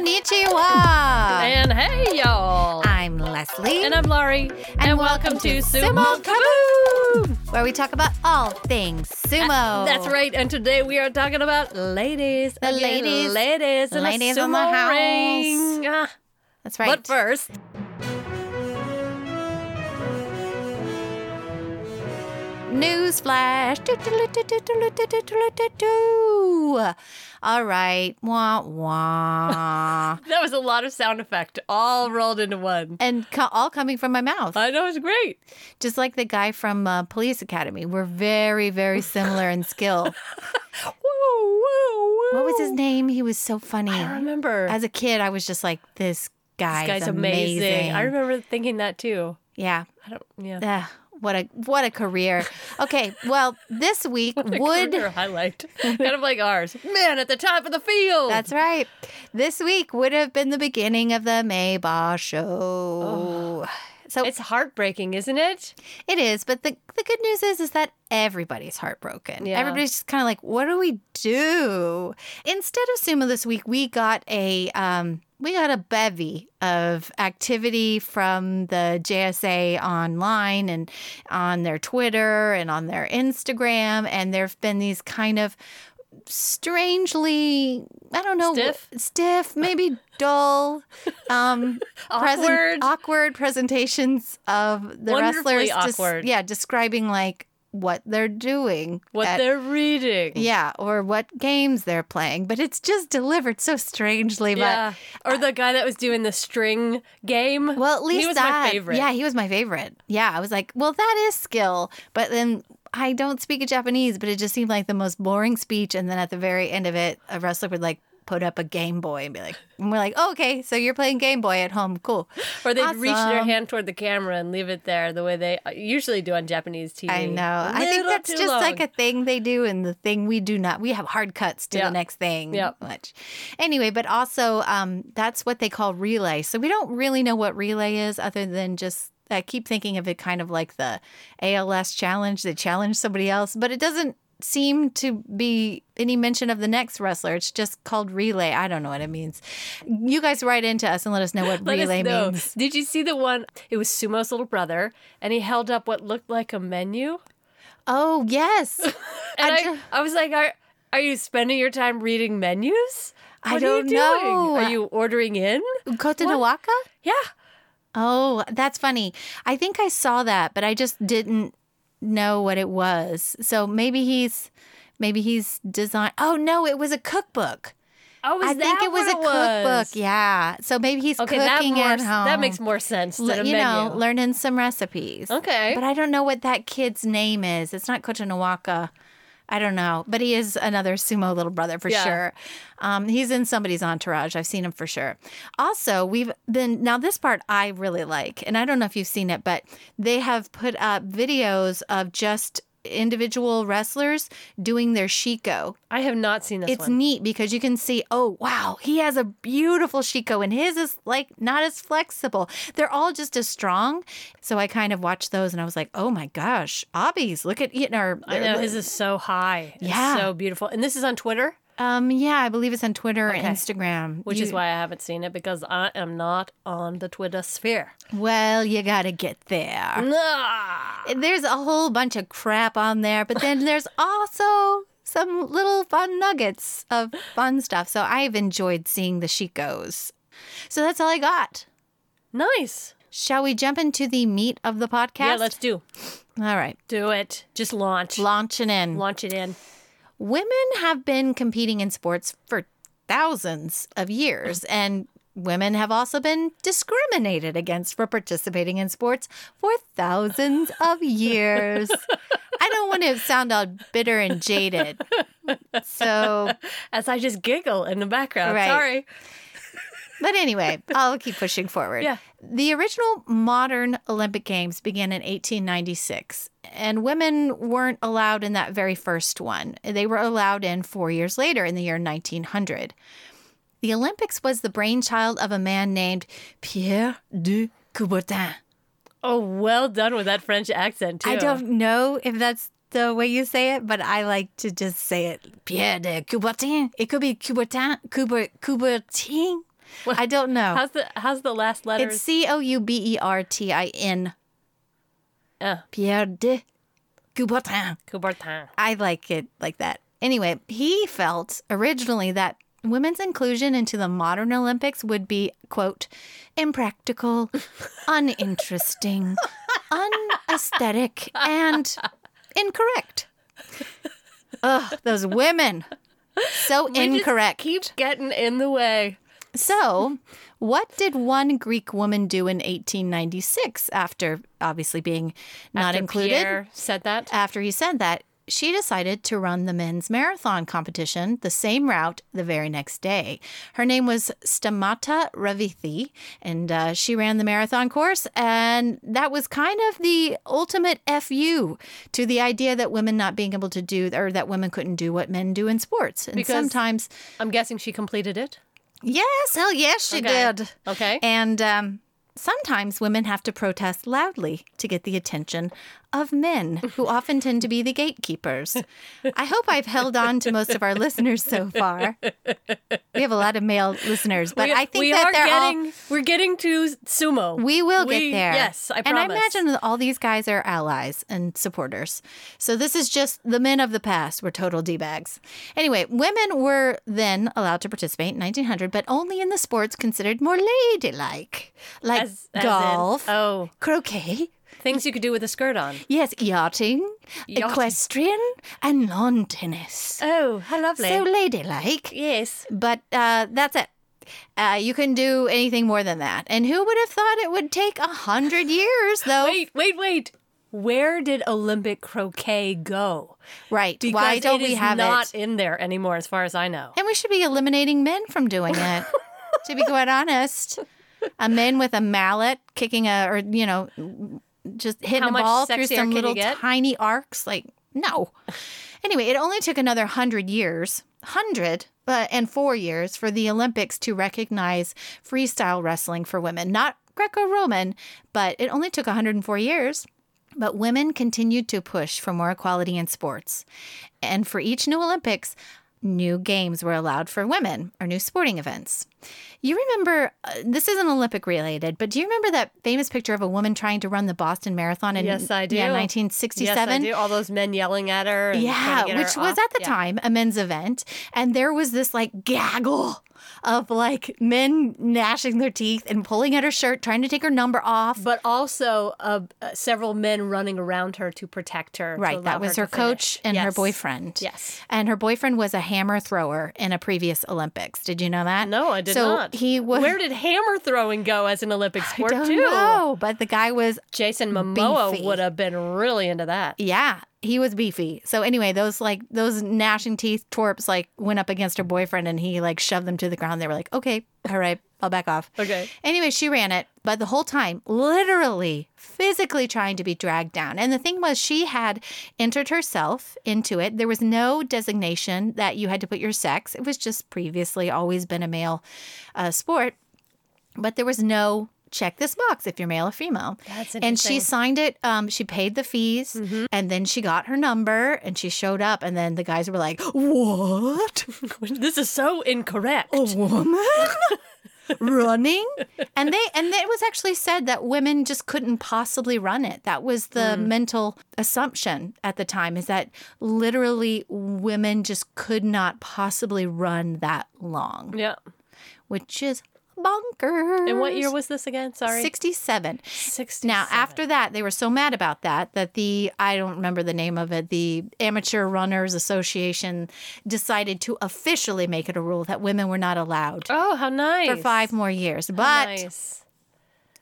Konnichiwa. And hey, y'all. I'm Leslie. And I'm Laurie. And welcome to Sumo Kaboom! where we talk about all things sumo. That's right. And today we are talking about ladies. The ladies. Ladies. and Ladies in the sumo house. ring. Ah, That's right. But first, News flash. All right. Wah wah. that was a lot of sound effect all rolled into one. and co- all coming from my mouth. I know it's great. Just like the guy from uh, Police Academy. We're very, very similar in skill. Woo, woo, woo. What was his name? He was so funny. I remember. As a kid, I was just like, this guy's, this guy's amazing. amazing. I remember thinking that too. yeah. I don't, yeah. Ah, what a what a career. Okay, well, this week would highlight, kind of like ours. Man at the top of the field. That's right. This week would have been the beginning of the May basho. So It's heartbreaking, isn't it? it is, but the the good news is is that everybody's heartbroken. Yeah. Everybody's just kind of like, what do we do? Instead of sumo this week, we got a um we got a bevy of activity from the JSA online and on their Twitter and on their Instagram. And there have been these kind of strangely, I don't know, Stiff? stiff, maybe dull, um, present- Awkward. awkward presentations of the wrestlers. des- awkward. yeah, describing like what they're doing, What at- they're reading. yeah, or what games they're playing. But it's just delivered so strangely. Yeah. Or the guy that was doing the string game. Well, at least he was that, my favorite. Yeah, he was my favorite. Yeah, I was like, well, that is skill. But then I don't speak Japanese, but it just seemed like the most boring speech. And then at the very end of it, a wrestler would like put up a Game Boy and be like, and we're like, oh, okay, so you're playing Game Boy at home, cool. Or they'd reach their hand toward the camera and leave it there the way they usually do on Japanese TV. I know. I think that's just like a thing they do, and the thing we do not. We have hard cuts to Yeah. the next thing. Yep. Much. Anyway, but also um, that's what they call relay. So we don't really know what relay is, other than just. I keep thinking of it kind of like the ALS challenge. They challenge somebody else, but it doesn't seem to be any mention of the next wrestler. It's just called relay. I don't know what it means. You guys write into us and let us know what relay know. means. Did you see the one? It was Sumo's little brother, and he held up what looked like a menu. Oh, yes. And I I, I, was like, are, are you spending your time reading menus? I don't are know. Are you ordering in? Kotonowaka? Yeah. Oh, that's funny. I think I saw that, but I just didn't know what it was. So maybe he's maybe he's designed. Oh no, it was a cookbook. Oh, is I think it was a cookbook. was? Yeah. So maybe he's Okay, that cooking more, at home. that makes more sense Le- you know, learning some recipes. Okay. But I don't know what that kid's name is. It's not Kotonowaka. I don't know, but he is another sumo little brother for Yeah. sure. Um, he's in somebody's entourage. I've seen him for sure. Also, we've been now this part I really like, and I don't know if you've seen it, but they have put up videos of just individual wrestlers doing their shiko. I have not seen this It's one. neat because you can see, oh wow, he has a beautiful shiko, and his is like not as flexible. They're all just as strong. So I kind of watched those, and I was like, oh my gosh, Abi's look at you know. I know uh, his is so high. It's Yeah. so beautiful. And this is on Twitter, Um, yeah, I believe it's on Twitter Okay. and Instagram. which is why I haven't seen it because I am not on the Twitter sphere. Well, you gotta get there. Nah. There's a whole bunch of crap on there, but then there's also some little fun nuggets of fun stuff. So I've enjoyed seeing the Shikos. So that's all I got. Nice. Shall we jump into the meat of the podcast? Yeah, let's do. All right. Do it. Just launch. Launch it in. Launch it in. Women have been competing in sports for thousands of years, mm. and women have also been discriminated against for participating in sports for thousands of years. I don't want to sound all bitter and jaded. So, As I just giggle in the background. Right. Sorry. But anyway, I'll keep pushing forward. Yeah. The original modern Olympic Games began in 1896, and women weren't allowed in that very first one. They were allowed in four years later in the year 1900. The Olympics was the brainchild of a man named Pierre de Coubertin. Oh, well done with that French accent, too. I don't know if that's the way you say it, but I like to just say it Pierre de Coubertin. It could be Coubertin, Couber, Coubertin. I don't know. How's the how's the last letters? It's C O U B E R T I N. Uh, Pierre de Coubertin. Coubertin. I like it like that. Anyway, he felt originally that women's inclusion into the modern Olympics would be, quote, impractical, uninteresting, unaesthetic, and incorrect. Ugh, those women. So We incorrect. Keep getting in the way. So, what did one Greek woman do in 1896 after obviously being not After included? Pierre said that. After he said that, she decided to run the men's marathon competition the same route the very next day. Her name was Stamata Revithi, and uh, she ran the marathon course. And that was kind of the ultimate FU to the idea that women not being able to do, or that women couldn't do what men do in sports. And Because- sometimes, I'm guessing she completed it. Yes, hell yes, she Okay. did. Okay. And um, sometimes women have to protest loudly to get the attention of men, who often tend to be the gatekeepers. I hope I've held on to most of our listeners so far. We have a lot of male listeners, but we, I think we that are they're all. we're getting to sumo. We will We- get there. yes, I promise. And I imagine that all these guys are allies and supporters. So this is just the men of the past were total D-bags. Anyway, women were then allowed to participate in 1900, but only in the sports considered more ladylike, like As- as in- golf, oh, croquet, things you could do with a skirt on. yes, yachting, Yachting. equestrian, and lawn tennis. Oh, how lovely. So ladylike. yes. But uh, that's it. Uh, you can do anything more than that. And who would have thought it would take a hundred years, though? Wait, wait, wait. Where did Olympic croquet go? Right. Because Why don't it we have not it? in there anymore, as far as I know. And we should be eliminating men from doing it. to be quite honest, a man with a mallet kicking a, or you know, just hitting How a ball through some little tiny arcs. Like no. Anyway, it only took another hundred years, hundred uh, and four years for the Olympics to recognize freestyle wrestling for women, not Greco-Roman, but it only took 104 years. But women continued to push for more equality in sports. And for each new Olympics, new games were allowed for women or new sporting events. You remember, uh, this isn't Olympic related, but do you remember that famous picture of a woman trying to run the Boston Marathon in Yes, I do. Yeah, Yes, 1967? I do. All those men yelling at her. And Yeah, get her which was off. at the Yeah. time a men's event. And there was this like gaggle of like men gnashing their teeth and pulling at her shirt, trying to take her number off. But also uh, uh, several men running around her to protect her. Right, that was her, to coach finish. and her boyfriend. Yes. And her boyfriend was a hammer thrower in a previous Olympics. Did you know that? No, I did so not. he was. Where did hammer throwing go as an Olympic I sport don't too? know, but the guy was Jason Momoa Beefy. would have been really into that. Yeah, he was beefy. So anyway, those like those gnashing teeth twerps like went up against her boyfriend and he like shoved them to the ground. They were like, "Okay, all right, I'll back off." Okay. Anyway, she ran it, but the whole time, literally, physically trying to be dragged down. And the thing was, she had entered herself into it. There was no designation that you had to put your sex. It was just previously always been a male uh, sport, but there was no check this box if you're male or female. That's interesting. And she. Mm-hmm. signed it. Um, she paid the fees, and then she got her number, and she showed up. And then the guys were like, "What? this is so incorrect. A woman running?" And they and it was actually said that women just couldn't possibly run it. That was the Mm. mental assumption at the time. Is that literally women just could not possibly run that long, Yeah. which is bonkers. And what year was this again? Sorry. Sixty-seven. 60. Now, after that, they were so mad about that that the, I don't remember the name of it, the Amateur Runners Association decided to officially make it a rule that women were not allowed Oh, how nice. for five more years. How But nice.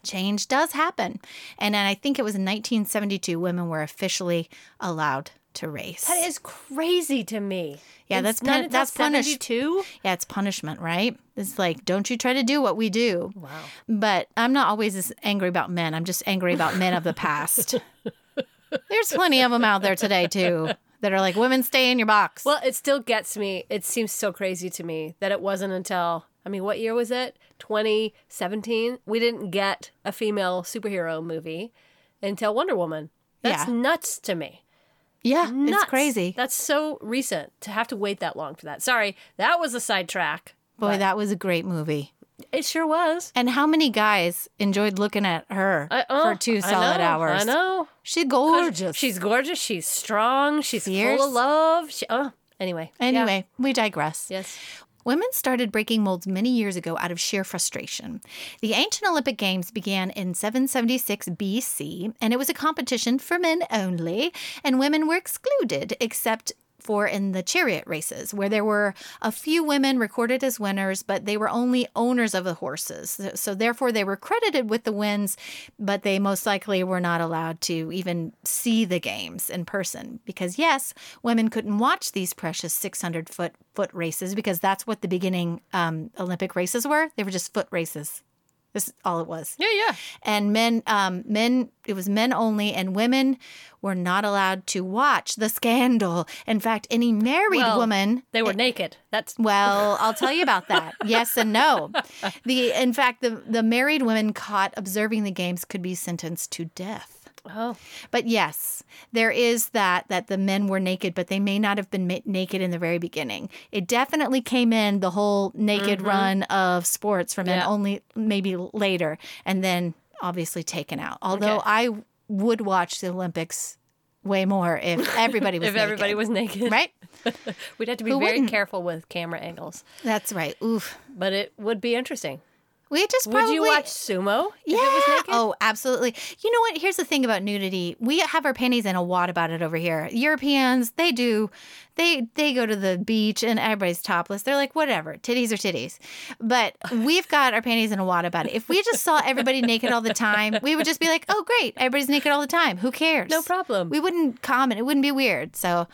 change does happen. And then I think it was in 1972, women were officially allowed to race. That is crazy to me. Yeah, It's that's pun- that's punish- 72? yeah, it's punishment, right? It's like, don't you try to do what we do. Wow. But I'm not always as angry about men. I'm just angry about men of the past. There's plenty of them out there today, too, that are like, women stay in your box. Well, it still gets me. It seems so crazy to me that it wasn't until, I mean, what year was it? 2017? We didn't get a female superhero movie until Wonder Woman. That's Yeah. nuts to me. Yeah, Nuts. it's crazy. That's so recent to have to wait that long for that. Sorry, that was a sidetrack. Boy, that was a great movie. It sure was. And how many guys enjoyed looking at her I- oh, for two I solid know, hours? I know. She's gorgeous. She's gorgeous. She's strong. She's Fierce. full of love. She, oh, anyway. Yeah. Anyway, we digress. Yes. Women started breaking molds many years ago out of sheer frustration. The ancient Olympic Games began in 776 BC, and it was a competition for men only, and women were excluded except for in the chariot races, where there were a few women recorded as winners, but they were only owners of the horses. So therefore, they were credited with the wins, but they most likely were not allowed to even see the games in person. Because yes, women couldn't watch these precious 600 foot foot races because that's what the beginning um, Olympic races were. They were just foot races. This is all it was. Yeah, yeah. and men um men it was men only and women were not allowed to watch the scandal. In fact any married Well, woman They were naked. That's well i'll tell you about that. Yes and no. The in fact the the married women caught observing the games could be sentenced to death oh, but yes, there is that that the men were naked, but they may not have been ma- naked in the very beginning. It definitely came in the whole naked run of sports for men Mm-hmm. Yeah. only maybe later, and then obviously taken out. Although Okay. I would watch the Olympics way more if everybody was if everybody was naked, right. We'd have to be Who very wouldn't? careful with camera angles, That's right. Oof. but it would be interesting. We just Would probably you watch sumo Yeah. it was naked? Oh, absolutely. You know what? Here's the thing about nudity. We have our panties in a wad about it over here. Europeans, they do. They they go to the beach and everybody's topless. They're like, whatever, titties are titties. But we've got our panties in a wad about it. If we just saw everybody naked all the time, we would just be like, oh, great, everybody's naked all the time. Who cares? No problem. We wouldn't comment. It wouldn't be weird. So,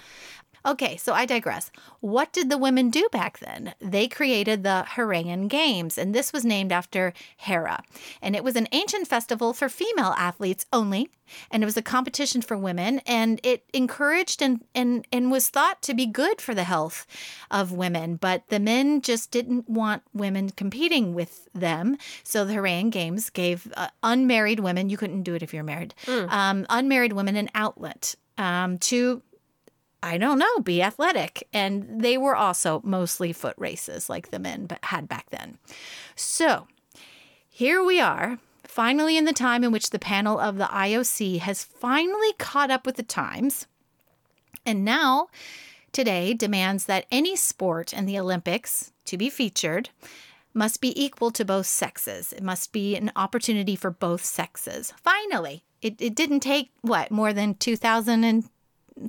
okay, so I digress. What did the women do back then? They created the Heraean Games, and this was named after Hera. And it was an ancient festival for female athletes only, and it was a competition for women, and it encouraged and, and, and was thought to be good for the health of women. But the men just didn't want women competing with them. So the Heraean Games gave uh, unmarried women, you couldn't do it if you're married, um, unmarried women an outlet um, to I don't know, be athletic. And they were also mostly foot races like the men had back then. So here we are, finally in the time in which the panel of the IOC has finally caught up with the times. And now, today, demands that any sport in the Olympics to be featured must be equal to both sexes. It must be an opportunity for both sexes. Finally, it, it didn't take, what, more than 2000 and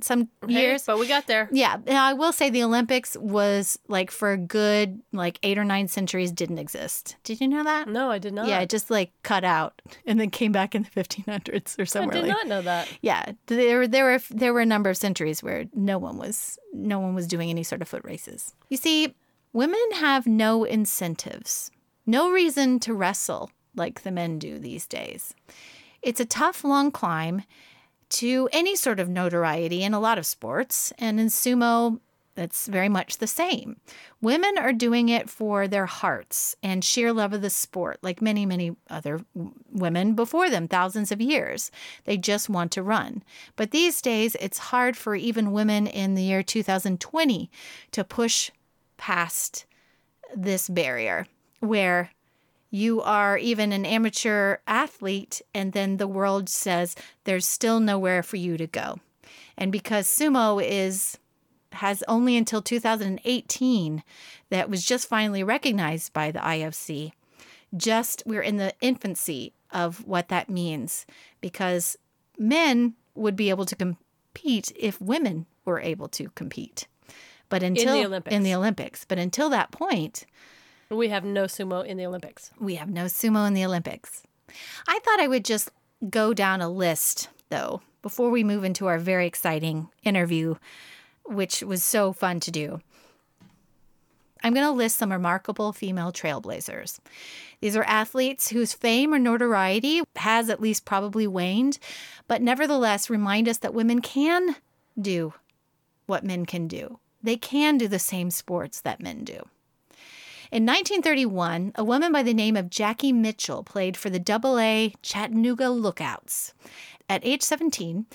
some Hey, years? but we got there. Yeah, now I will say the Olympics was like for a good like eight or nine centuries didn't exist. Did you know that? No, I did not. Yeah, it just like cut out and then came back in the 1500s or somewhere. I did like- not know that. Yeah, there there were there were a number of centuries where no one was no one was doing any sort of foot races. You see, women have no incentives, no reason to wrestle like the men do these days. It's a tough, long climb to any sort of notoriety in a lot of sports, and in sumo, that's very much the same. Women are doing it for their hearts and sheer love of the sport, like many, many other women before them, thousands of years. They just want to run. But these days, it's hard for even women in the year 2020 to push past this barrier where you are even an amateur athlete, and then the world says there's still nowhere for you to go. And because sumo is has only until 2018 that was just finally recognized by the IFC. Just we're in the infancy of what that means because men would be able to compete if women were able to compete. But until Olympics. in the Olympics, but until that point, We have no sumo in the Olympics. we have no sumo in the Olympics. I thought I would just go down a list, though, before we move into our very exciting interview, which was so fun to do. I'm going to list some remarkable female trailblazers. These are athletes whose fame or notoriety has at least probably waned, but nevertheless remind us that women can do what men can do. They can do the same sports that men do. In 1931, a woman by the name of Jackie Mitchell played for the AA Chattanooga Lookouts. At age 17,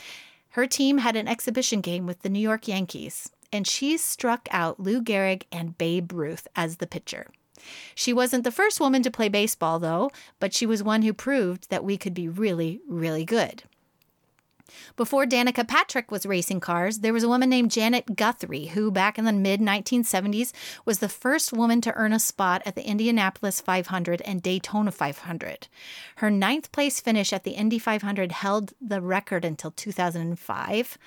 her team had an exhibition game with the New York Yankees, and she struck out Lou Gehrig and Babe Ruth as the pitcher. She wasn't the first woman to play baseball, though, but she was one who proved that we could be really, really good. Before Danica Patrick was racing cars, there was a woman named Janet Guthrie, who back in the mid 1970s was the first woman to earn a spot at the Indianapolis 500 and Daytona 500. Her ninth place finish at the Indy 500 held the record until 2005.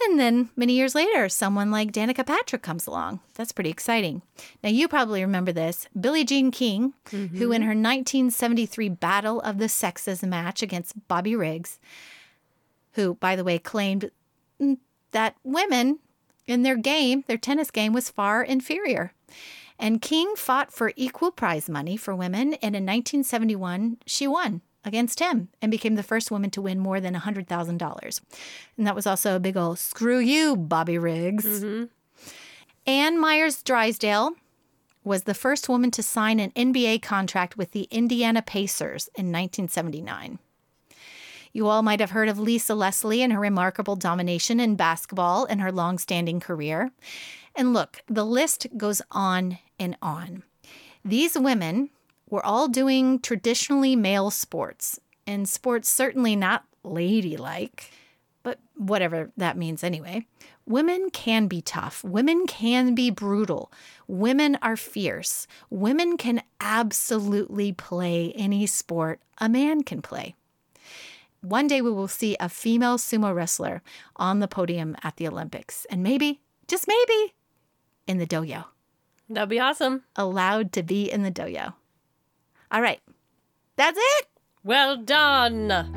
And then many years later, someone like Danica Patrick comes along. That's pretty exciting. Now, you probably remember this Billie Jean King, mm-hmm. who in her 1973 Battle of the Sexes match against Bobby Riggs, who, by the way, claimed that women in their game, their tennis game, was far inferior. And King fought for equal prize money for women, and in 1971, she won against him and became the first woman to win more than $100,000. And that was also a big old screw you, Bobby Riggs. Mm-hmm. Ann Meyers Drysdale was the first woman to sign an NBA contract with the Indiana Pacers in 1979. You all might have heard of Lisa Leslie and her remarkable domination in basketball in her long standing career. And look, the list goes on and on. These women were all doing traditionally male sports, and sports certainly not ladylike, but whatever that means anyway. Women can be tough. Women can be brutal. Women are fierce. Women can absolutely play any sport a man can play one day we will see a female sumo wrestler on the podium at the Olympics. And maybe, just maybe, in the dohyo. That'd be awesome. Allowed to be in the dohyo. All right. That's it. Well done.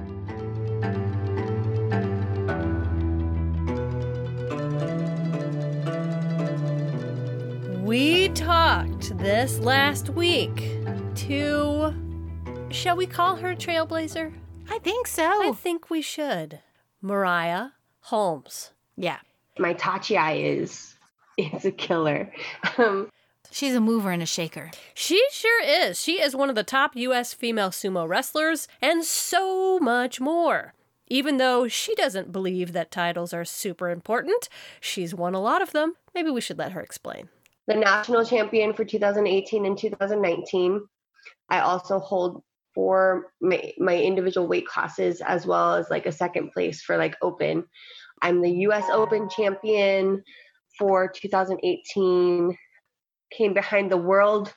We talked this last week to, shall we call her Trailblazer? I think so. I think we should. Mariah Holmes. Yeah. My Tachi is is a killer. Um, She's a mover and a shaker. She sure is. She is one of the top U.S. female sumo wrestlers and so much more. Even though she doesn't believe that titles are super important, she's won a lot of them. Maybe we should let her explain. The national champion for 2018 and 2019. I also hold for my, my individual weight classes as well as like a second place for like open. I'm the US Open champion for 2018, came behind the world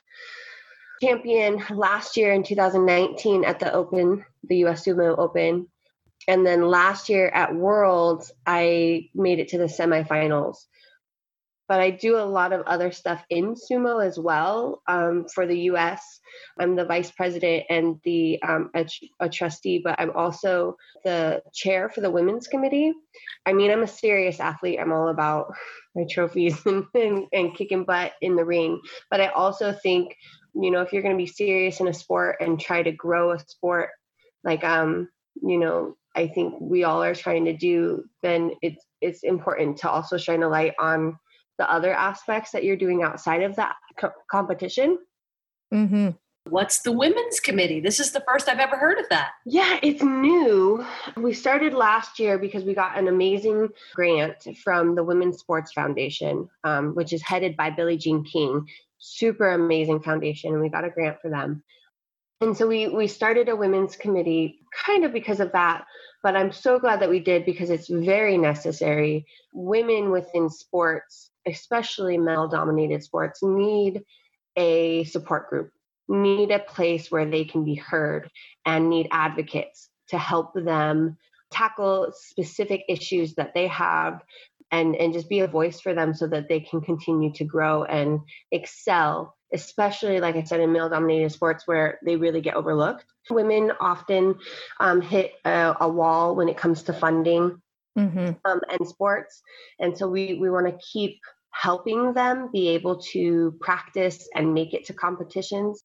champion last year in 2019 at the Open, the US Sumo Open. And then last year at Worlds, I made it to the semifinals but I do a lot of other stuff in sumo as well. Um, for the U.S., I'm the vice president and the um, a, a, trustee, but I'm also the chair for the women's committee. I mean, I'm a serious athlete. I'm all about my trophies and, and, and kicking butt in the ring. But I also think, you know, if you're going to be serious in a sport and try to grow a sport, like um, you know, I think we all are trying to do, then it's it's important to also shine a light on the other aspects that you're doing outside of that co- competition. Mm-hmm. What's the women's committee? This is the first I've ever heard of that. Yeah, it's new. We started last year because we got an amazing grant from the Women's Sports Foundation, um, which is headed by Billie Jean King. Super amazing foundation, and we got a grant for them. And so we we started a women's committee kind of because of that, but I'm so glad that we did because it's very necessary. Women within sports especially male dominated sports, need a support group, need a place where they can be heard, and need advocates to help them tackle specific issues that they have and, and just be a voice for them so that they can continue to grow and excel, especially, like I said, in male dominated sports where they really get overlooked. Women often um, hit a, a wall when it comes to funding mm-hmm. um, and sports. And so we, we want to keep helping them be able to practice and make it to competitions.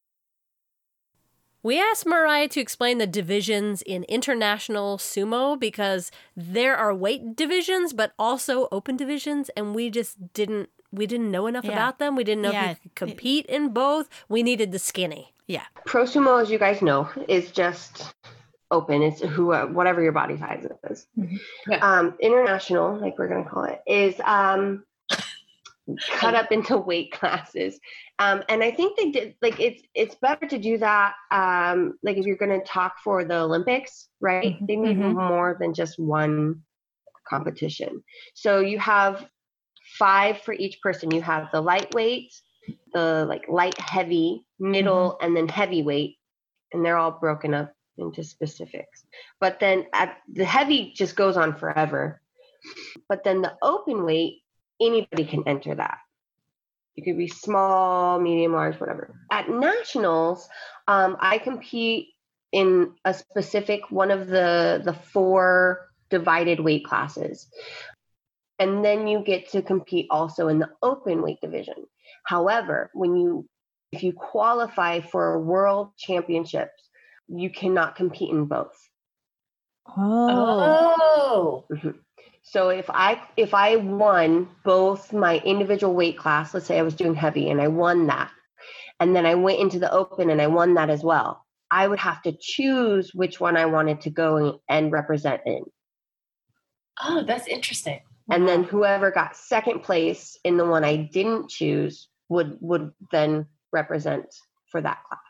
We asked Mariah to explain the divisions in international sumo because there are weight divisions, but also open divisions, and we just didn't we didn't know enough yeah. about them. We didn't know yeah. if you could compete in both. We needed the skinny. Yeah. Pro sumo, as you guys know, is just open. It's who whatever your body size is. Mm-hmm. Yeah. Um, international, like we're gonna call it, is um, cut up into weight classes. Um, and I think they did like it's it's better to do that. Um, like if you're going to talk for the Olympics, right? Mhm, They need mhm. more than just one competition. So you have five for each person. You have the lightweight, the like light heavy, middle, and then heavyweight, and they're all broken up into specifics. But then at the heavy just goes on forever. But then the open weight, anybody can enter that. You could be small, medium, large, whatever. At nationals, um, I compete in a specific one of the the four divided weight classes. And then you get to compete also in the open weight division. However, when you if you qualify for world championships, you cannot compete in both. Oh. So if I if I won both my individual weight class, let's say I was doing heavy and I won that, and then I went into the open and I won that as well, I would have to choose which one I wanted to go and represent in. Oh, that's interesting. And then whoever got second place in the one I didn't choose would would then represent for that class.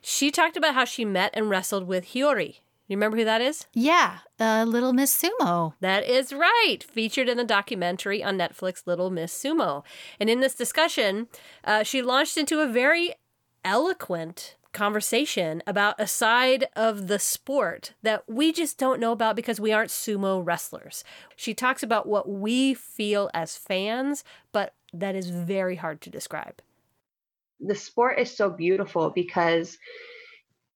She talked about how she met and wrestled with Hiyori. You remember who that is? Yeah, uh, Little Miss Sumo. That is right. Featured in the documentary on Netflix, Little Miss Sumo. And in this discussion, uh, she launched into a very eloquent conversation about a side of the sport that we just don't know about because we aren't sumo wrestlers. She talks about what we feel as fans, but that is very hard to describe. the sport is so beautiful because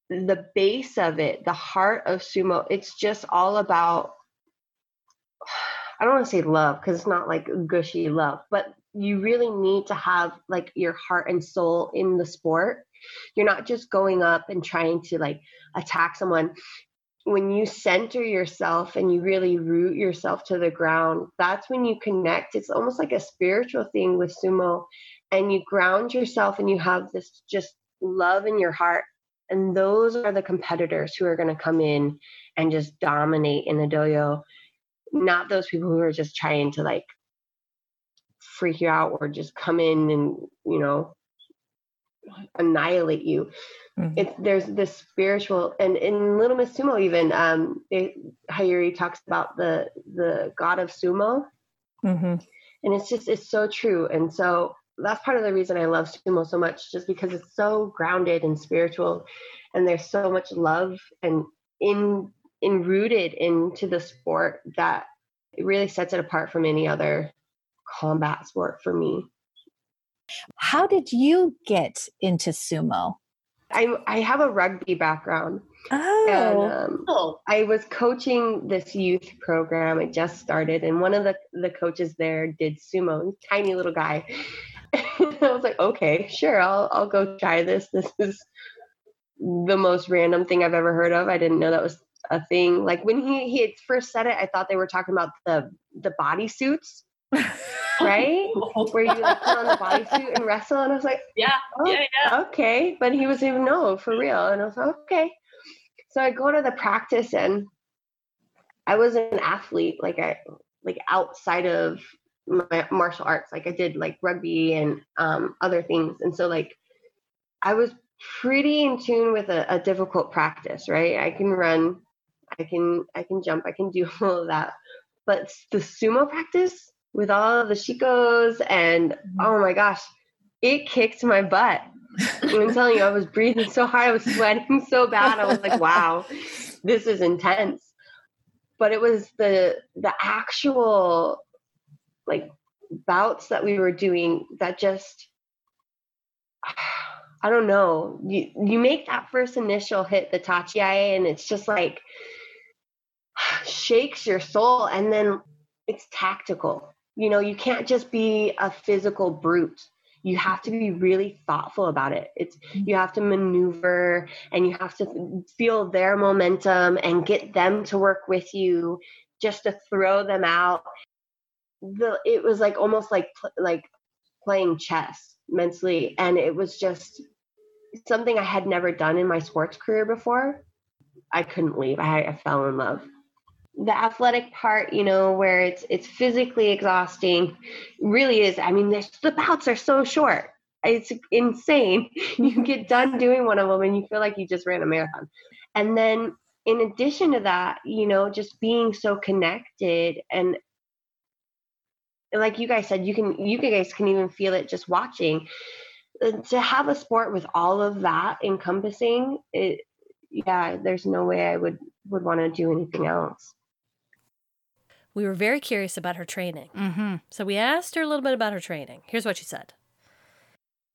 the base of it, the heart of sumo, it's just all about I don't want to say love because it's not like gushy love, but you really need to have like your heart and soul in the sport. You're not just going up and trying to like attack someone. When you center yourself and you really root yourself to the ground, that's when you connect. It's almost like a spiritual thing with sumo and you ground yourself and you have this just love in your heart and those are the competitors who are going to come in and just dominate in the dojo not those people who are just trying to like freak you out or just come in and you know annihilate you Mhm. it's there's this spiritual and in little miss sumo even um it, Hiyori talks about the the god of sumo Mhm. and it's just it's so true and so that's part of the reason i love sumo so much just because it's so grounded and spiritual and there's so much love and in in rooted into the sport that it really sets it apart from any other combat sport for me How did you get into sumo? i i have a rugby background and Oh, um, Oh, I was coaching this youth program. It just started, and one of the the coaches there did sumo. Tiny little guy. I was like, okay, sure, I'll I'll go try this. This is the most random thing I've ever heard of. I didn't know that was a thing. Like when he he had first said it, I thought they were talking about the the body suits, right? Where you like put on the bodysuit and wrestle, and I was like, yeah, Oh, yeah, yeah. okay. But he was even no for real. And I was like, okay. So I go to the practice and I was an athlete, like I like outside of martial arts. Like I did like rugby and um, other things. And so like I was pretty in tune with a, a difficult practice, right? I can run, I can I can jump, I can do all of that. But the sumo practice with all the shikos and oh my gosh, it kicked my butt. I'm telling you, I was breathing so hard, I was sweating so bad. I was like, wow, this is intense. But it was the the actual like bouts that we were doing that just I don't know. You you make that first initial hit, the tachiai, and it's just like shakes your soul and then it's tactical. You know, you can't just be a physical brute you have to be really thoughtful about it it's mm-hmm. you have to maneuver and you have to feel their momentum and get them to work with you just to throw them out the it was like almost like like playing chess mentally and it was just something i had never done in my sports career before i couldn't leave i, I fell in love the athletic part, you know, where it's it's physically exhausting, really is. I mean, the bouts are so short. It's insane. You get done doing one of them and you feel like you just ran a marathon. And then in addition to that, you know, just being so connected and like you guys said, you can you guys can even feel it just watching. To have a sport with all of that encompassing, it yeah, there's no way I would would want to do anything else. We were very curious about her training. Mm-hmm. So we asked her a little bit about her training. Here's what she said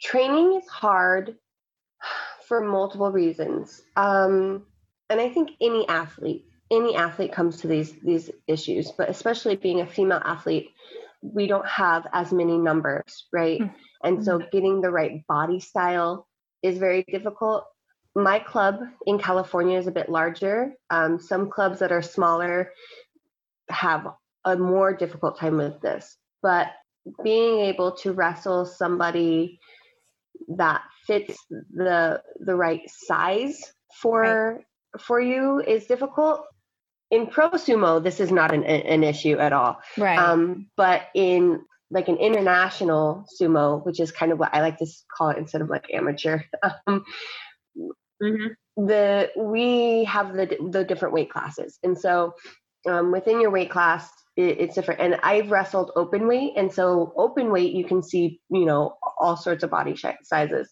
Training is hard for multiple reasons. Um, and I think any athlete, any athlete comes to these these issues, but especially being a female athlete, we don't have as many numbers, right? Mm-hmm. And so getting the right body style is very difficult. My club in California is a bit larger. Um, some clubs that are smaller have a more difficult time with this. But being able to wrestle somebody that fits the the right size for right. for you is difficult. In pro sumo, this is not an, an issue at all. Right. Um, but in like an international sumo, which is kind of what I like to call it instead of like amateur. Um, mm-hmm. The we have the the different weight classes, and so um, within your weight class, it, it's different. And I've wrestled open weight, and so open weight you can see you know all sorts of body sizes.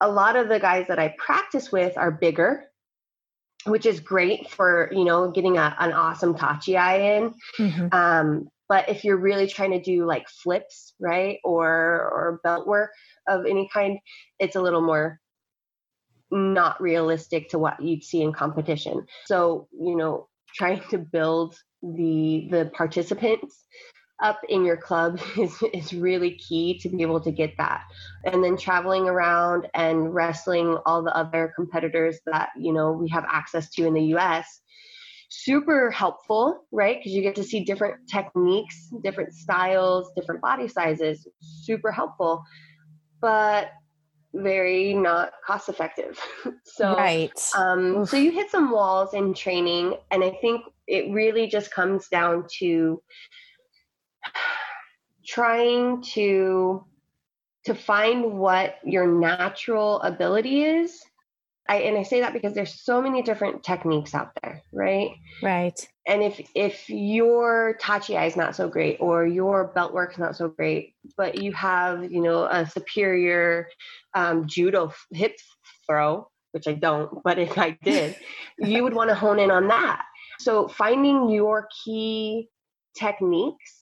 A lot of the guys that I practice with are bigger, which is great for you know getting a, an awesome tachiai in. Mm-hmm. Um, but if you're really trying to do like flips, right, or or belt work of any kind, it's a little more not realistic to what you'd see in competition. So, you know, trying to build the the participants up in your club is, is really key to be able to get that and then traveling around and wrestling all the other competitors that you know we have access to in the us super helpful, right? Because you get to see different techniques, different styles, different body sizes. Super helpful, but very not cost effective. so, right. Um, so you hit some walls in training, and I think it really just comes down to trying to to find what your natural ability is I and I say that because there's so many different techniques out there, right? Right. And if if your tachiai is not so great or your belt work's not so great, but you have you know a superior um, judo hip throw, which I don't, but if I did, you would want to hone in on that. So finding your key techniques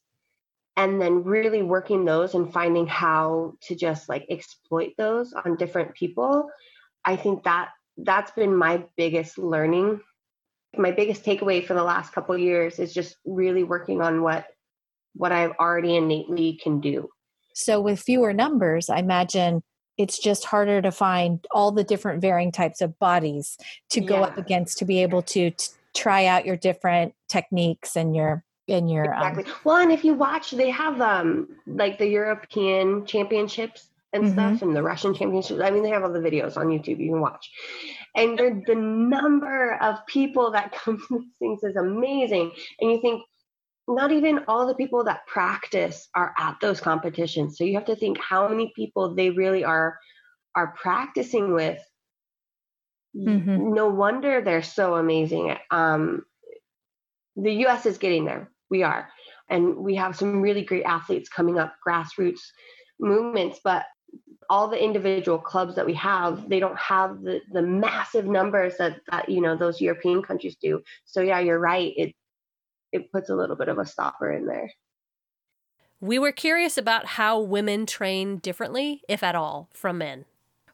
and then really working those and finding how to just like exploit those on different people I think that that's been my biggest learning. My biggest takeaway for the last couple years is just really working on what what I've already innately can do. So with fewer numbers, I imagine it's just harder to find all the different varying types of bodies to go yeah. up against to be able to t- try out your different techniques and your and your um exactly. Um, well and if you watch they have um like the European championships and mm-hmm. stuff and the Russian championships. I mean, they have all the videos on YouTube you can watch. And the, the number of people that come to these things is amazing. And you think, not even all the people that practice are at those competitions. So you have to think how many people they really are are practicing with. Mm-hmm. No wonder they're so amazing. Um, the U.S. is getting there. We are, and we have some really great athletes coming up, grassroots movements. But all the individual clubs that we have they don't have the the massive numbers that that you know those european countries do so yeah you're right it it puts a little bit of a stopper in there we were curious about how women train differently if at all from men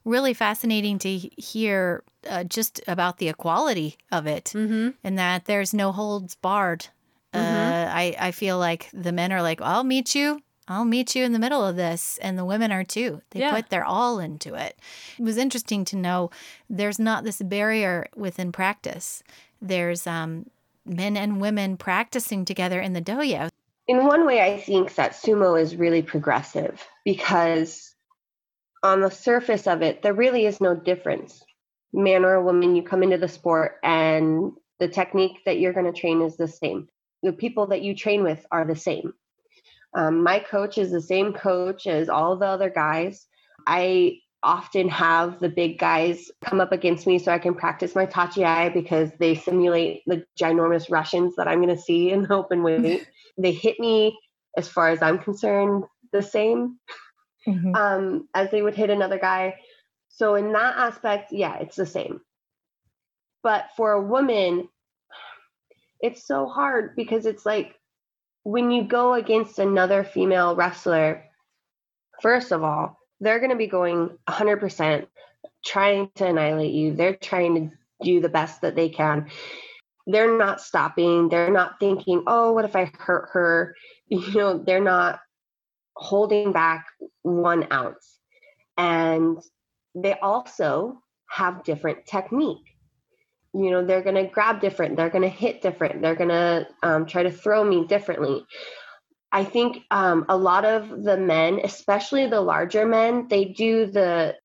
really fascinating to hear uh, just about the equality of it mm-hmm. and that there's no holds barred mm-hmm. uh, I, I feel like the men are like i'll meet you I'll meet you in the middle of this. And the women are too. They yeah. put their all into it. It was interesting to know there's not this barrier within practice. There's um, men and women practicing together in the dohyo. In one way, I think that sumo is really progressive because on the surface of it, there really is no difference. Man or a woman, you come into the sport and The technique that you're going to train is the same. The people that you train with are the same. Um, my coach is the same coach as all the other guys. I often have the big guys come up against me so I can practice my tachi because they simulate the ginormous Russians that I'm going to see in the open weight. they hit me, as far as I'm concerned, the same mm-hmm. um, as they would hit another guy. So, in that aspect, yeah, it's the same. But for a woman, it's so hard because it's like when you go against another female wrestler, first of all, they're going to be going 100% trying to annihilate you. They're trying to do the best that they can. They're not stopping. They're not thinking, oh, what if I hurt her? You know, they're not holding back one ounce. And they also have different technique. You know, they're going to grab different, they're going to hit different, they're going to um, try to throw me differently. I think um, a lot of the men, especially the larger men, they do the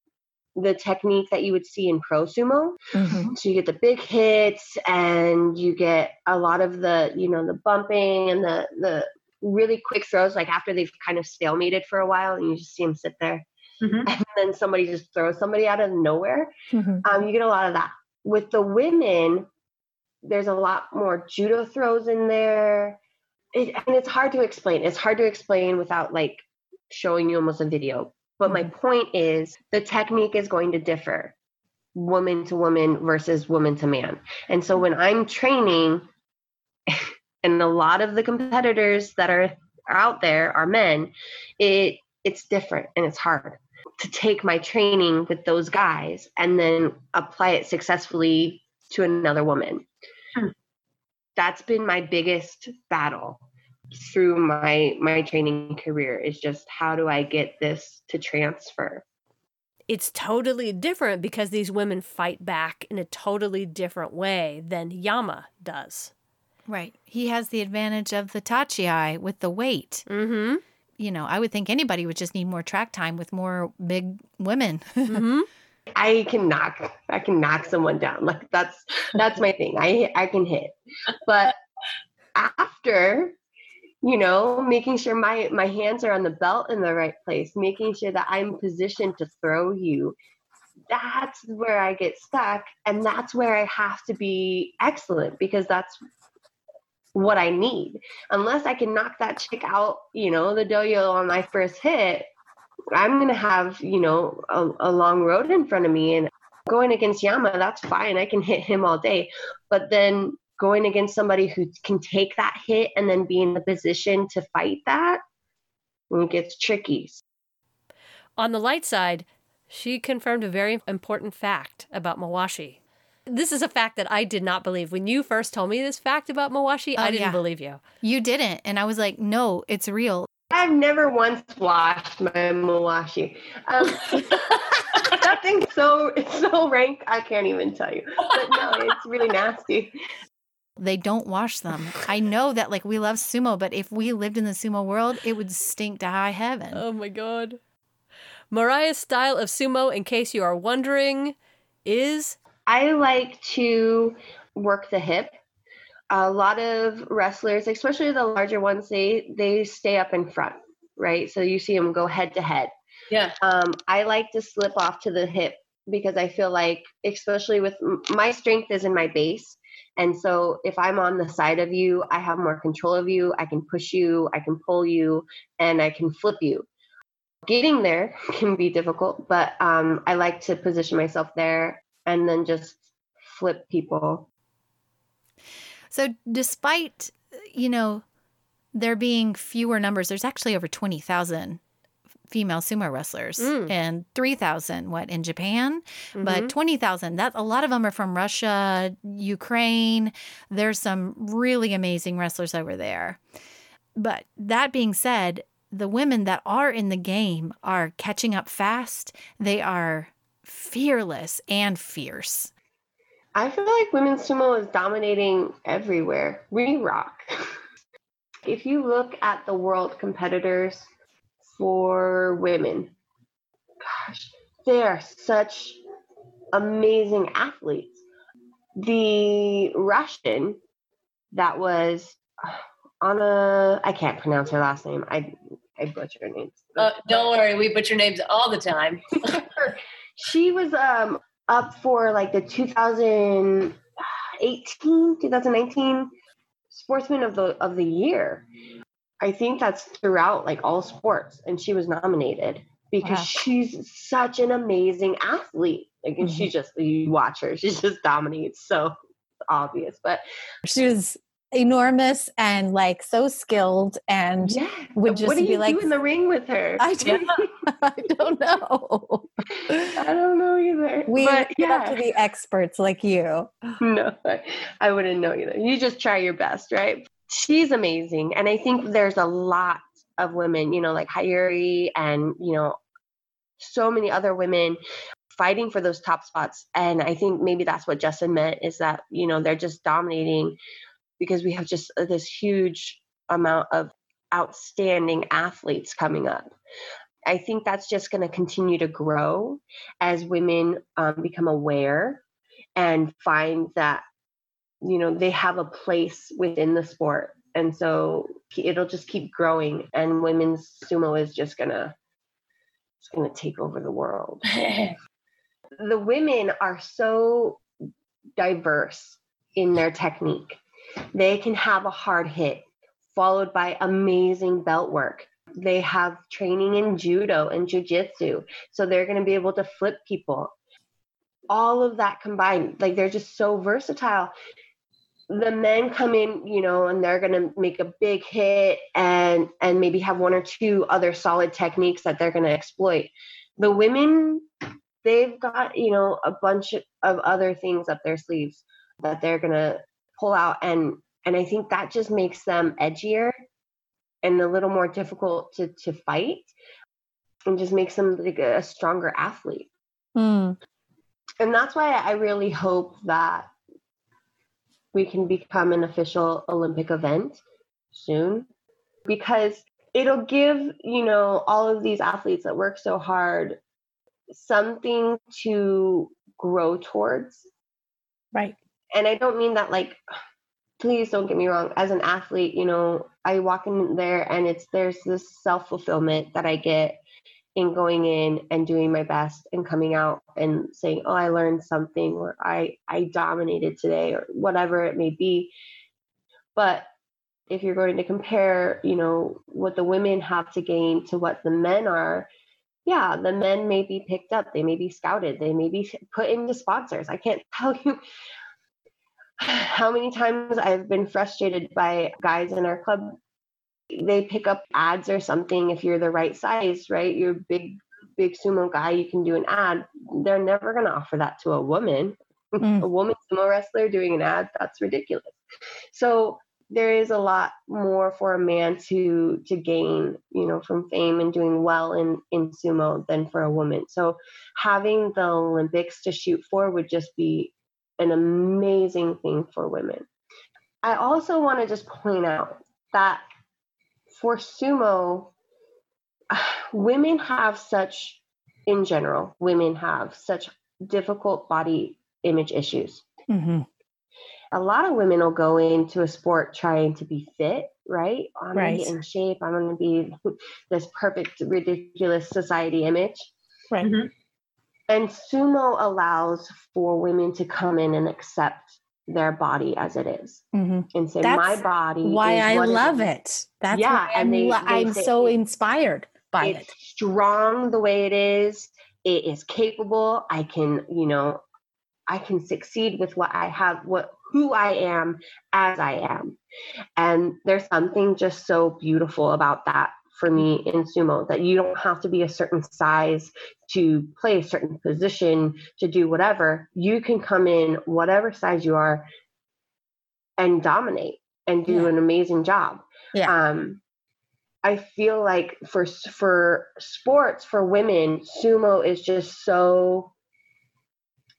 the technique that you would see in pro sumo. Mm-hmm. So you get the big hits and you get a lot of the, you know, the bumping and the the really quick throws, like after they've kind of stalemated for a while and you just see them sit there. Mm-hmm. And then somebody just throws somebody out of nowhere. Mm-hmm. Um, you get a lot of that. With the women, there's a lot more judo throws in there. It, and it's hard to explain. It's hard to explain without like showing you almost a video. But my mm-hmm. point is the technique is going to differ woman to woman versus woman to man. And so when I'm training, and a lot of the competitors that are, are out there are men, it it's different and it's hard to take my training with those guys and then apply it successfully to another woman. Hmm. That's been my biggest battle through my my training career is just how do I get this to transfer? It's totally different because these women fight back in a totally different way than Yama does. Right. He has the advantage of the tachiai with the weight. Mm-hmm. You know, I would think anybody would just need more track time with more big women. mm-hmm. I can knock. I can knock someone down. Like that's that's my thing. I I can hit. But after, you know, making sure my my hands are on the belt in the right place, making sure that I'm positioned to throw you, that's where I get stuck and that's where I have to be excellent because that's what I need. Unless I can knock that chick out, you know, the dohyo on my first hit, I'm going to have, you know, a, a, long road in front of me. And going against Yama, that's fine. I can hit him all day. But then going against somebody who can take that hit and then be in the position to fight that, it gets tricky. On the light side, she confirmed a very important fact about Mawashi this is a fact that I did not believe. When you first told me this fact about Mawashi, oh, I didn't yeah. believe you. You didn't. And I was like, no, it's real. I've never once washed my Mawashi. Um, that thing's so it's so rank, I can't even tell you. But no, it's really nasty. They don't wash them. I know that like we love sumo, but if we lived in the sumo world, it would stink to high heaven. Oh my god. Mariah's style of sumo, in case you are wondering, is I like to work the hip. A lot of wrestlers, especially the larger ones, they they stay up in front, right? So you see them go head to head. Yeah. Um, I like to slip off to the hip because I feel like, especially with my strength is in my base. And so if I'm on the side of you, I have more control of you. I can push you, I can pull you, and I can flip you. Getting there can be difficult, but um, I like to position myself there and then just flip people. So, despite, you know, there being fewer numbers, there's actually over 20,000 female sumo wrestlers mm. and 3,000 what in Japan mm-hmm. but 20,000 that a lot of them are from Russia Ukraine there's some really amazing wrestlers over there but that being said the women that are in the game are catching up fast they are fearless and fierce. I feel like women's sumo is dominating everywhere. We rock. if you look at the world competitors for women, gosh, they are such amazing athletes. the Russian that was on a I can't pronounce her last name. I I butcher her names. Uh, don't worry, we butcher names all the time. she was um up for like the 2018 2019 sportsman of the of the year i think that's throughout like all sports and she was nominated because wow. she's such an amazing athlete like and mm-hmm. she just you watch her she just dominates so obvious but she was enormous and like so skilled and yeah. would just what do you be like do in the ring with her? I don't, I don't know. I don't know either we but, yeah. to the experts like you. No I wouldn't know either. You just try your best right? She's amazing and i think there's a lot of women you know like Hiyori and you know so many other women fighting for those top spots and i think maybe that's what justin meant is that you know they're just dominating because we have just uh, this huge amount of outstanding athletes coming up. I think that's just going to continue to grow as women um, become aware and find that you know they have a place within the sport. And so it'll just keep growing and women's sumo is just gonna it's gonna take over the world. The women are so diverse in their technique they can have a hard hit followed by amazing belt work. They have training in judo and jujitsu, so they're going to be able to flip people. All of that combined, like they're just so versatile. The men come in, you know, and they're going to make a big hit and and maybe have one or two other solid techniques that they're going to exploit. The women, they've got, you know, a bunch of other things up their sleeves that they're going to pull out and and I think that just makes them edgier and a little more difficult to to fight and just makes them like a stronger athlete. Mm. And that's why I really hope that we can become an official Olympic event soon because it'll give, you know, all of these athletes that work so hard something to grow towards. Right and I don't mean that like please don't get me wrong as an athlete you know i walk in there and it's there's this self-fulfillment that i get in going in and doing my best and coming out and saying oh i learned something or i i dominated today or whatever it may be. But if you're going to compare you know what the women have to gain to what the men are yeah the men may be picked up they may be scouted they may be put into sponsors. I can't tell you how many times I've been frustrated by guys in our club. They pick up ads or something if you're the right size, right? You're a big, big sumo guy, you can do an ad. They're never going to offer that to a woman. Mm. a woman sumo wrestler doing an ad, that's ridiculous. So there is a lot more for a man to to gain, you know, from fame and doing well in in sumo than for a woman. So having the Olympics to shoot for would just be an amazing thing for women. I also want to just point out that for sumo, women have such, in general, women have such difficult body image issues. Mm-hmm. A lot of women will go into a sport trying to be fit, right? I'm right. gonna get in shape. I'm gonna be this perfect, ridiculous society image. Right. Mm-hmm. And sumo allows for women to come in and accept their body as it is mm-hmm. and say, That's "My body." Why I love it. it. That's yeah, and they, I'm so inspired by it's it. Strong the way it is. It is capable. I can, you know, I can succeed with what I have, what who I am as I am. And there's something just so beautiful about that for me in sumo that you don't have to be a certain size to play a certain position to do whatever you can come in whatever size you are and dominate and do yeah. an amazing job yeah. um i feel like for for sports for women sumo is just so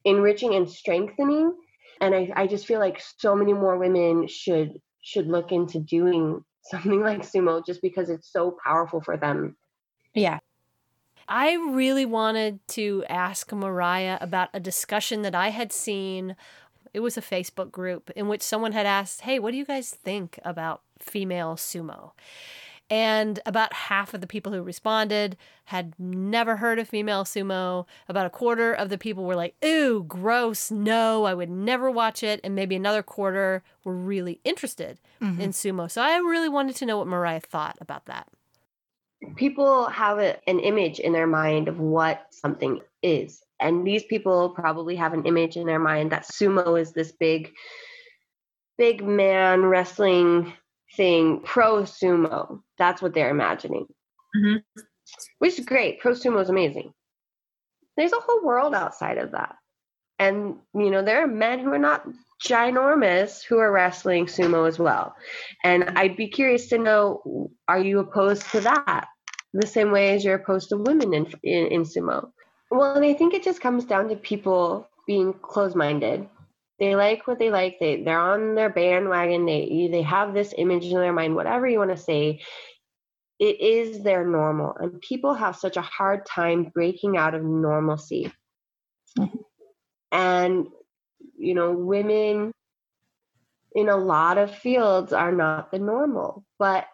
enriching and strengthening and I, I just feel like so many more women should should look into doing something like sumo just because it's so powerful for them. Yeah. I really wanted to ask Mariah about a discussion that I had seen It was a Facebook group in which someone had asked, Hey, what do you guys think about female sumo? And about half of the people who responded had never heard of female sumo. About a quarter of the people were like, ooh, gross, no, I would never watch it. And maybe another quarter were really interested mm-hmm. in sumo. So I really wanted to know what Mariah thought about that. People have a, an image in their mind of what something is. And these people probably have an image in their mind that sumo is this big, big man wrestling thing, pro sumo. That's what they're imagining. Mm-hmm. Which is great. Pro sumo is amazing. There's a whole world outside of that. And, you know, there are men who are not ginormous who are wrestling sumo as well. And I'd be curious to know are you opposed to that? The same way as you're opposed to women in, in, in sumo. Well, and I think it just comes down to people being closed minded they like what they like. They they're on their bandwagon. They they have this image in their mind whatever you want to say it is their normal. And people have such a hard time breaking out of normalcy. Mm-hmm. and you know women in a lot of fields are not the normal. But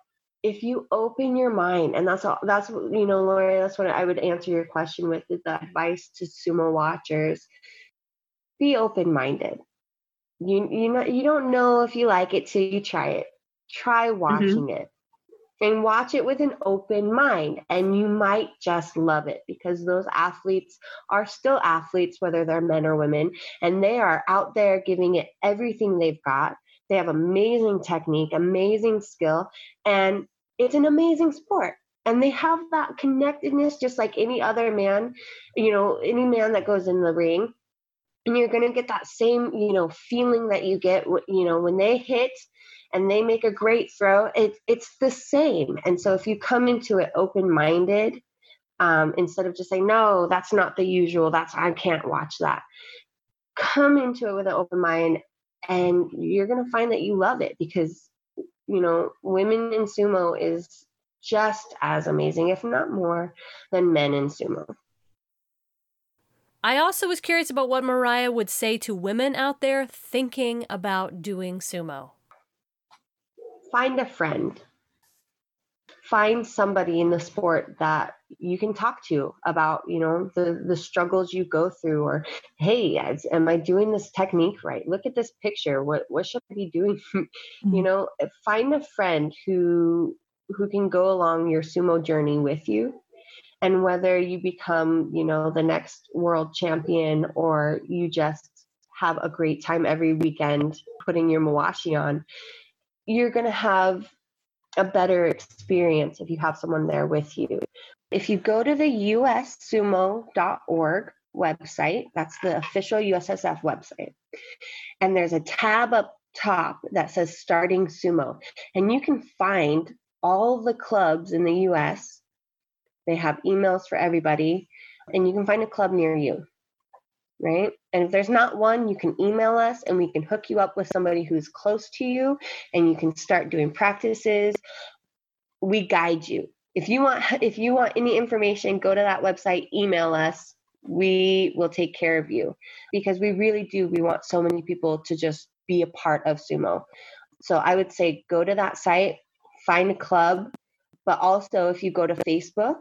if you open your mind and that's all that's you know Laurie that's what I would answer your question with is the advice to sumo watchers be open minded you you know you don't know if you like it till you try it. Try mm-hmm. watching mm-hmm. it and watch it with an open mind and you might just love it because those athletes are still athletes whether they're men or women and they are out there giving it everything they've got they have amazing technique amazing skill and it's an amazing sport and they have that connectedness just like any other man you know any man that goes in the ring and you're going to get that same you know feeling that you get you know when they hit and they make a great throw it, it's the same. And so if you come into it open minded um, instead of just saying no that's not the usual that's i can't watch that come into it with an open mind and you're going to find that you love it because you know women in sumo is just as amazing if not more than men in sumo I also was curious about what Mariah would say to women out there thinking about doing sumo. Find a friend. Find somebody in the sport that you can talk to about, you know, the the struggles you go through or hey, am I doing this technique right? Look at this picture. What what should I be doing? You know, find a friend who who can go along your sumo journey with you and whether you become you know the next world champion or you just have a great time every weekend putting your mawashi on you're going to have a better experience if you have someone there with you. If you go to the ussumo.org website that's the official ussf website and there's a tab up top that says starting sumo and you can find all the clubs in the us they have emails for everybody, and you can find a club near you, right? And if there's not one, you can email us and we can hook you up with somebody who's close to you and you can start doing practices. We guide you. If you want if you want any information, go to that website, email us. We will take care of you because we really do we want so many people to just be a part of sumo. So I would say go to that site, find a club, but also if you go to Facebook,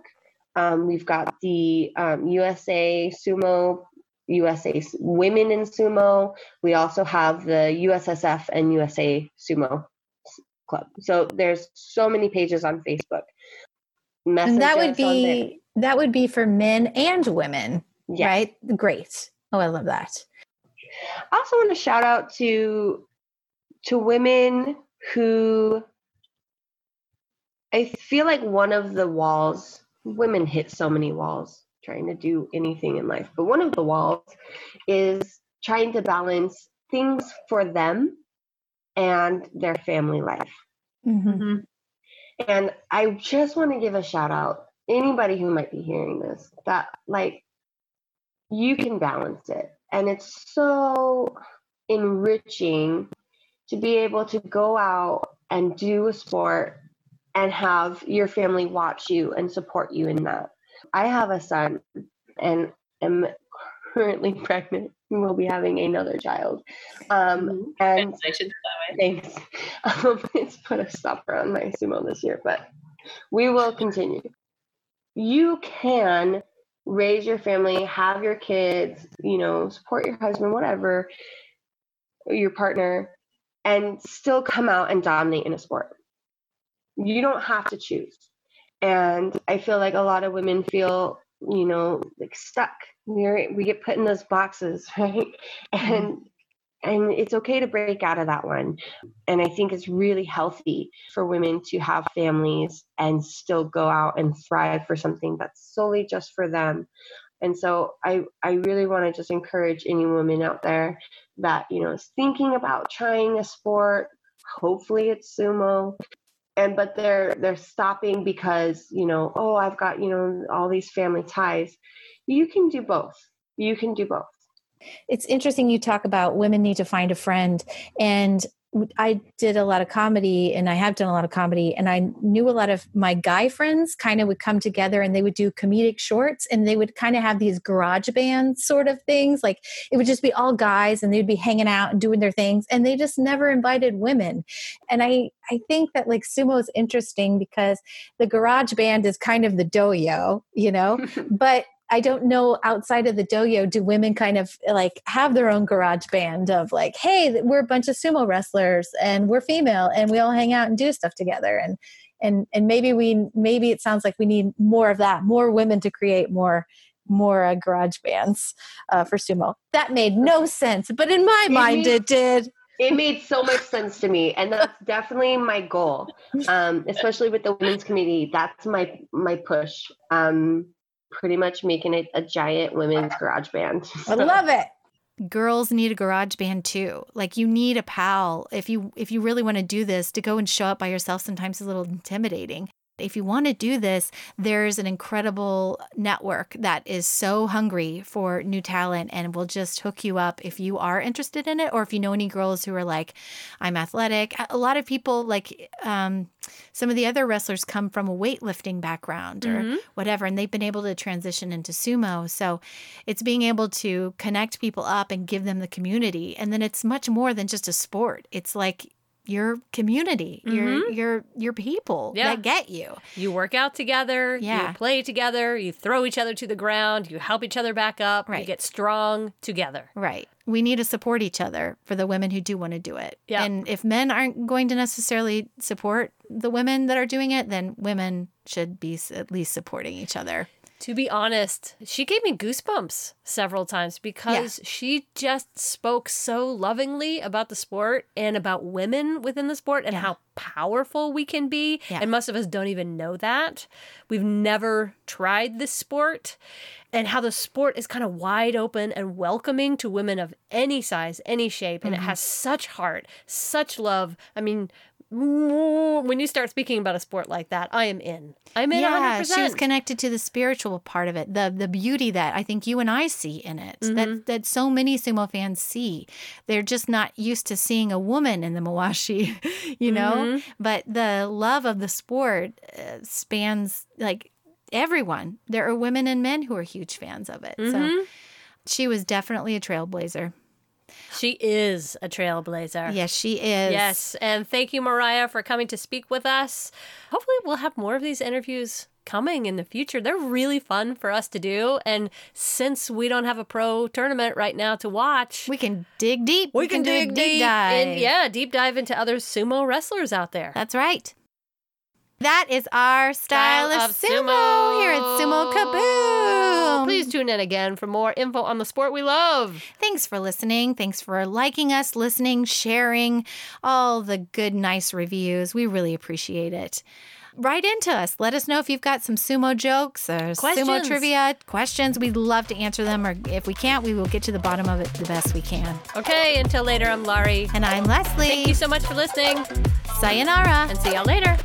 um, we've got the um, USA Sumo, USA Women in Sumo. We also have the USSF and USA Sumo Club. So there's so many pages on Facebook. Message and that would be that would be for men and women, yes. right? Great. Oh, I love that. I also want to shout out to to women who I feel like one of the walls women hit so many walls trying to do anything in life. But one of the walls is trying to balance things for them and their family life. Mm-hmm. And I just want to give a shout out anybody who might be hearing this that like you can balance it and it's so enriching to be able to go out and do a sport and have your family watch you and support you in that. I have a son and am currently pregnant. We will be having another child. Um, and that way. thanks. Um, it's put a stopper on my sumo this year, but we will continue. You can raise your family, have your kids, you know, support your husband, whatever, your partner, and still come out and dominate in a sport. You don't have to choose. And I feel like a lot of women feel, you know, like stuck. We're, we get put in those boxes, right? And and it's okay to break out of that one. And I think it's really healthy for women to have families and still go out and thrive for something that's solely just for them. And so I, I really want to just encourage any woman out there that, you know, is thinking about trying a sport. Hopefully it's sumo. And but they're they're stopping because, you know, oh, I've got, you know, all these family ties. You can do both. You can do both. it's interesting you talk about women need to find a friend and I did a lot of comedy and I have done a lot of comedy and I knew a lot of my guy friends kind of would come together and they would do comedic shorts and they would kind of have these garage band sort of things. Like it would just be all guys and they'd be hanging out and doing their things and they just never invited women. And I I think that like sumo is interesting because the garage band is kind of the doyo you know? But I don't know outside of the dojo, do women kind of like have their own garage band of like, hey, we're a bunch of sumo wrestlers and we're female and we all hang out and do stuff together. And and and maybe we maybe it sounds like we need more of that, more women to create more more uh, garage bands uh, for sumo. That made no sense, but in my It mind, made- it did. it made so much sense to me and that's definitely my goal um, especially with the women's community that's my my push um, pretty much making it a giant women's garage band. I love it. girls need a garage band too. Like you need a pal if you if you really want to do this to go and show up by yourself sometimes is a little intimidating if you want to do this there's an incredible network that is so hungry for new talent and will just hook you up if you are interested in it or if you know any girls who are like i'm athletic. A lot of people like um, some of the other wrestlers come from a weightlifting background or whatever and they've been able to transition into sumo. So it's being able to connect people up and give them the community. And then it's much more than just a sport. It's like your community your mm-hmm. your your people Yeah. that get you You work out together, Yeah. you play together, you throw each other to the ground, you help each other back up, you Right. get strong together. right we need to support each other for the women who do want to do it Yeah. and if men aren't going to necessarily support the women that are doing it then women should be at least supporting each other To be honest, she gave me goosebumps several times because she just spoke so lovingly about the sport and about women within the sport and Yeah. how powerful we can be. Yeah. And most of us don't even know that. We've never tried this sport and how the sport is kind of wide open and welcoming to women of any size, any shape. And it mm-hmm. has such heart, such love. I mean, when you start speaking about a sport like that, I am in. I'm in yeah 100%. she was connected to the spiritual part of it the the beauty that i think you and i see in it Mm-hmm. that that so many sumo fans see they're just not used to seeing a woman in the mawashi you know Mm-hmm. but the love of the sport uh, spans like everyone there are women and men who are huge fans of it Mm-hmm. so she was definitely a trailblazer She is a trailblazer. yes she is Yes. And thank you, Mariah, for coming to speak with us. Hopefully, we'll have more of these interviews coming in the future. They're really fun for us to do. And since we don't have a pro tournament right now to watch, we can dig deep we can do a dig deep dive and yeah, deep dive into other sumo wrestlers out there. That's right. That is our style, of, sumo, here at Sumo Kaboom. Please tune in again for more info on the sport we love. Thanks for listening. Thanks for liking us, listening, sharing all the good, nice reviews. We really appreciate it. Write into us. Let us know if you've got some sumo jokes or sumo trivia questions. We'd love to answer them, or if we can't, we will get to the bottom of it the best we can. Okay, until later, I'm Laurie. And I'm Leslie. Thank you so much for listening, Sayonara. and see y'all later.